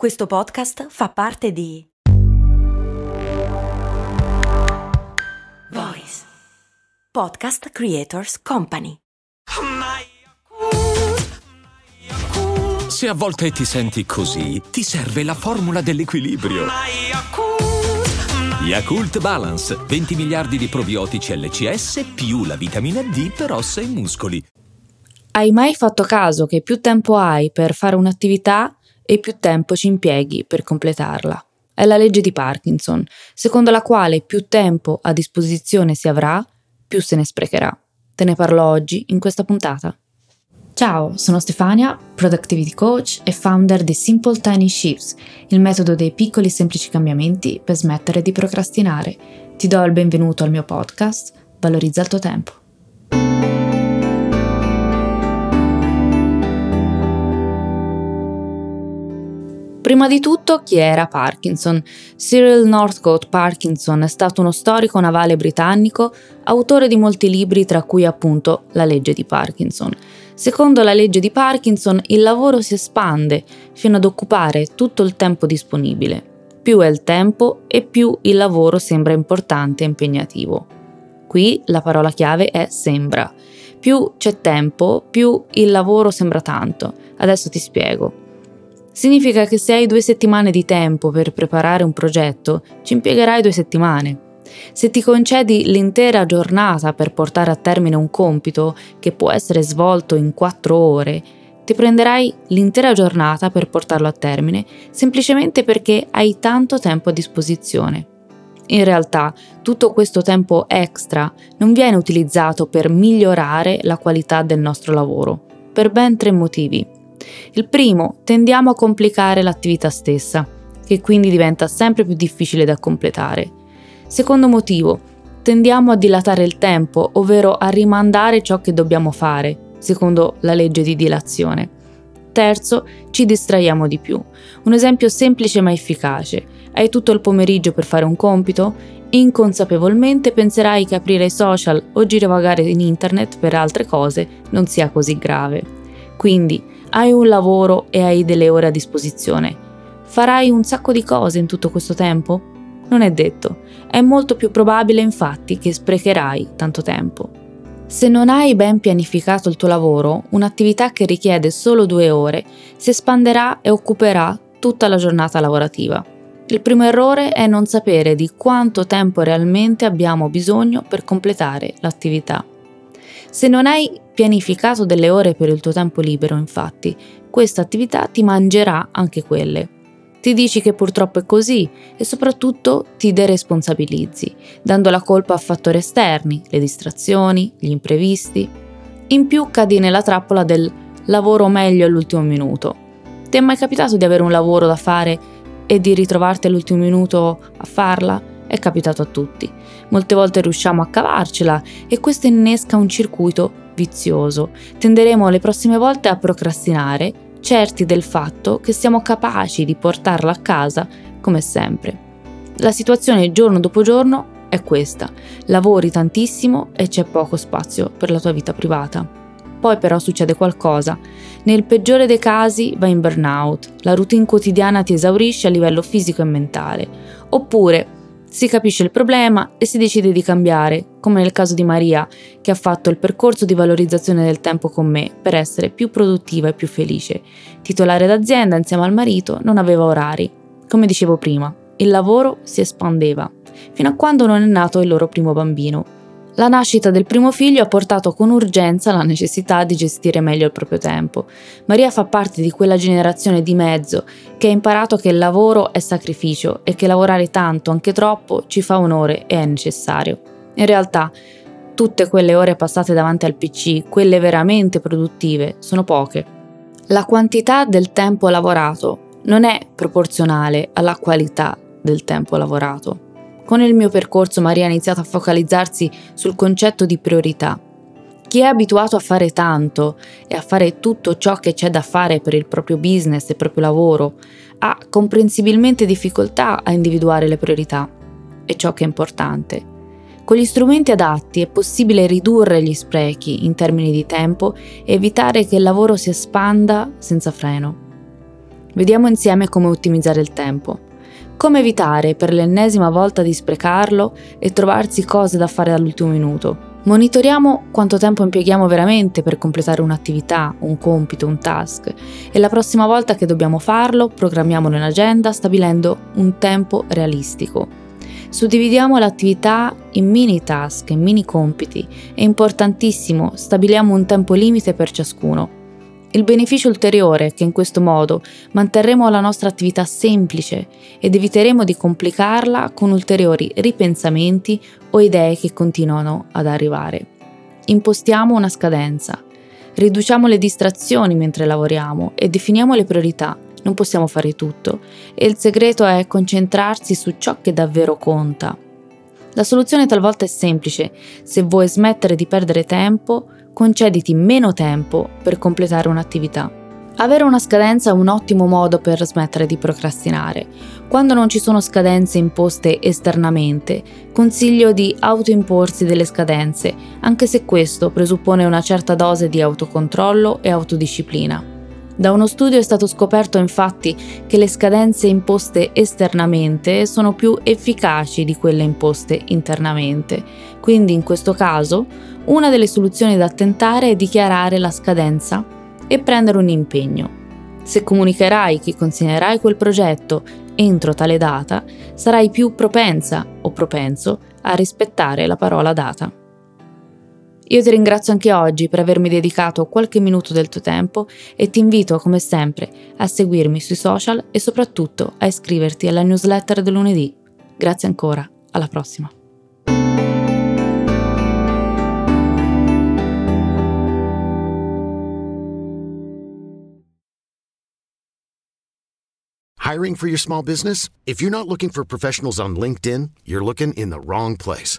Questo podcast fa parte di Voice Podcast Creators Company. Se a volte ti senti così, ti serve la formula dell'equilibrio. Yakult Balance, 20 miliardi di probiotici LCS più la vitamina D per ossa e muscoli. Hai mai fatto caso che più tempo hai per fare un'attività e più tempo ci impieghi per completarla? È la legge di Parkinson, secondo la quale più tempo a disposizione si avrà, più se ne sprecherà. Te ne parlo oggi in questa puntata. Ciao, sono Stefania, Productivity Coach e founder di Simple Tiny Shifts, il metodo dei piccoli e semplici cambiamenti per smettere di procrastinare. Ti do il benvenuto al mio podcast, Valorizza il tuo tempo. Prima di tutto, chi era Parkinson? Cyril Northcote Parkinson è stato uno storico navale britannico, autore di molti libri, tra cui appunto La legge di Parkinson. Secondo la legge di Parkinson, il lavoro si espande fino ad occupare tutto il tempo disponibile. Più è il tempo e più il lavoro sembra importante e impegnativo. Qui la parola chiave è sembra. Più c'è tempo, più il lavoro sembra tanto. Adesso ti spiego. Significa che se hai due settimane di tempo per preparare un progetto, ci impiegherai due settimane. Se ti concedi l'intera giornata per portare a termine un compito che può essere svolto in quattro ore, ti prenderai l'intera giornata per portarlo a termine semplicemente perché hai tanto tempo a disposizione. In realtà tutto questo tempo extra non viene utilizzato per migliorare la qualità del nostro lavoro, per ben tre motivi. Il primo, tendiamo a complicare l'attività stessa, che quindi diventa sempre più difficile da completare. Secondo motivo, tendiamo a dilatare il tempo, ovvero a rimandare ciò che dobbiamo fare, secondo la legge di dilazione. Terzo, ci distraiamo di più. Un esempio semplice ma efficace. Hai tutto il pomeriggio per fare un compito? Inconsapevolmente penserai che aprire i social o girovagare in internet per altre cose non sia così grave. Quindi hai un lavoro e hai delle ore a disposizione. Farai un sacco di cose in tutto questo tempo? Non è detto. È molto più probabile infatti che sprecherai tanto tempo. Se non hai ben pianificato il tuo lavoro, un'attività che richiede solo due ore si espanderà e occuperà tutta la giornata lavorativa. Il primo errore è non sapere di quanto tempo realmente abbiamo bisogno per completare l'attività. Se non hai pianificato delle ore per il tuo tempo libero, infatti, questa attività ti mangerà anche quelle. Ti dici che purtroppo è così e soprattutto ti deresponsabilizzi, dando la colpa a fattori esterni, le distrazioni, gli imprevisti. In più cadi nella trappola del lavoro meglio all'ultimo minuto. Ti è mai capitato di avere un lavoro da fare e di ritrovarti all'ultimo minuto a farla? È capitato a tutti. Molte volte riusciamo a cavarcela e questo innesca un circuito vizioso. Tenderemo le prossime volte a procrastinare, certi del fatto che siamo capaci di portarla a casa come sempre. La situazione giorno dopo giorno è questa. Lavori tantissimo e c'è poco spazio per la tua vita privata. Poi però succede qualcosa. Nel peggiore dei casi vai in burnout, la routine quotidiana ti esaurisce a livello fisico e mentale. Oppure si capisce il problema e si decide di cambiare, come nel caso di Maria, che ha fatto il percorso di valorizzazione del tempo con me per essere più produttiva e più felice. Titolare d'azienda insieme al marito, non aveva orari. Come dicevo prima, il lavoro si espandeva, fino a quando non è nato il loro primo bambino. La nascita del primo figlio ha portato con urgenza la necessità di gestire meglio il proprio tempo. Maria fa parte di quella generazione di mezzo che ha imparato che il lavoro è sacrificio e che lavorare tanto, anche troppo, ci fa onore e è necessario. In realtà, tutte quelle ore passate davanti al PC, quelle veramente produttive, sono poche. La quantità del tempo lavorato non è proporzionale alla qualità del tempo lavorato. Con il mio percorso Maria ha iniziato a focalizzarsi sul concetto di priorità. Chi è abituato a fare tanto e a fare tutto ciò che c'è da fare per il proprio business e il proprio lavoro ha comprensibilmente difficoltà a individuare le priorità e ciò che è importante. Con gli strumenti adatti è possibile ridurre gli sprechi in termini di tempo e evitare che il lavoro si espanda senza freno. Vediamo insieme come ottimizzare il tempo. Come evitare per l'ennesima volta di sprecarlo e trovarsi cose da fare all'ultimo minuto. Monitoriamo quanto tempo impieghiamo veramente per completare un'attività, un compito, un task e la prossima volta che dobbiamo farlo programmiamolo in agenda stabilendo un tempo realistico. Suddividiamo l'attività in mini task, in mini compiti. È importantissimo, stabiliamo un tempo limite per ciascuno. Il beneficio ulteriore è che in questo modo manterremo la nostra attività semplice ed eviteremo di complicarla con ulteriori ripensamenti o idee che continuano ad arrivare. Impostiamo una scadenza, riduciamo le distrazioni mentre lavoriamo e definiamo le priorità. Non possiamo fare tutto e il segreto è concentrarsi su ciò che davvero conta. La soluzione talvolta è semplice. Se vuoi smettere di perdere tempo, concediti meno tempo per completare un'attività. Avere una scadenza è un ottimo modo per smettere di procrastinare. Quando non ci sono scadenze imposte esternamente, consiglio di autoimporsi delle scadenze, anche se questo presuppone una certa dose di autocontrollo e autodisciplina. Da uno studio è stato scoperto infatti che le scadenze imposte esternamente sono più efficaci di quelle imposte internamente, quindi in questo caso una delle soluzioni da tentare è dichiarare la scadenza e prendere un impegno. Se comunicherai che consegnerai quel progetto entro tale data, sarai più propensa o propenso a rispettare la parola data. Io ti ringrazio anche oggi per avermi dedicato qualche minuto del tuo tempo e ti invito, come sempre, a seguirmi sui social e soprattutto a iscriverti alla newsletter del lunedì. Grazie ancora, alla prossima. Hiring for your small business? If you're not looking for professionals on LinkedIn, you're looking in the wrong place.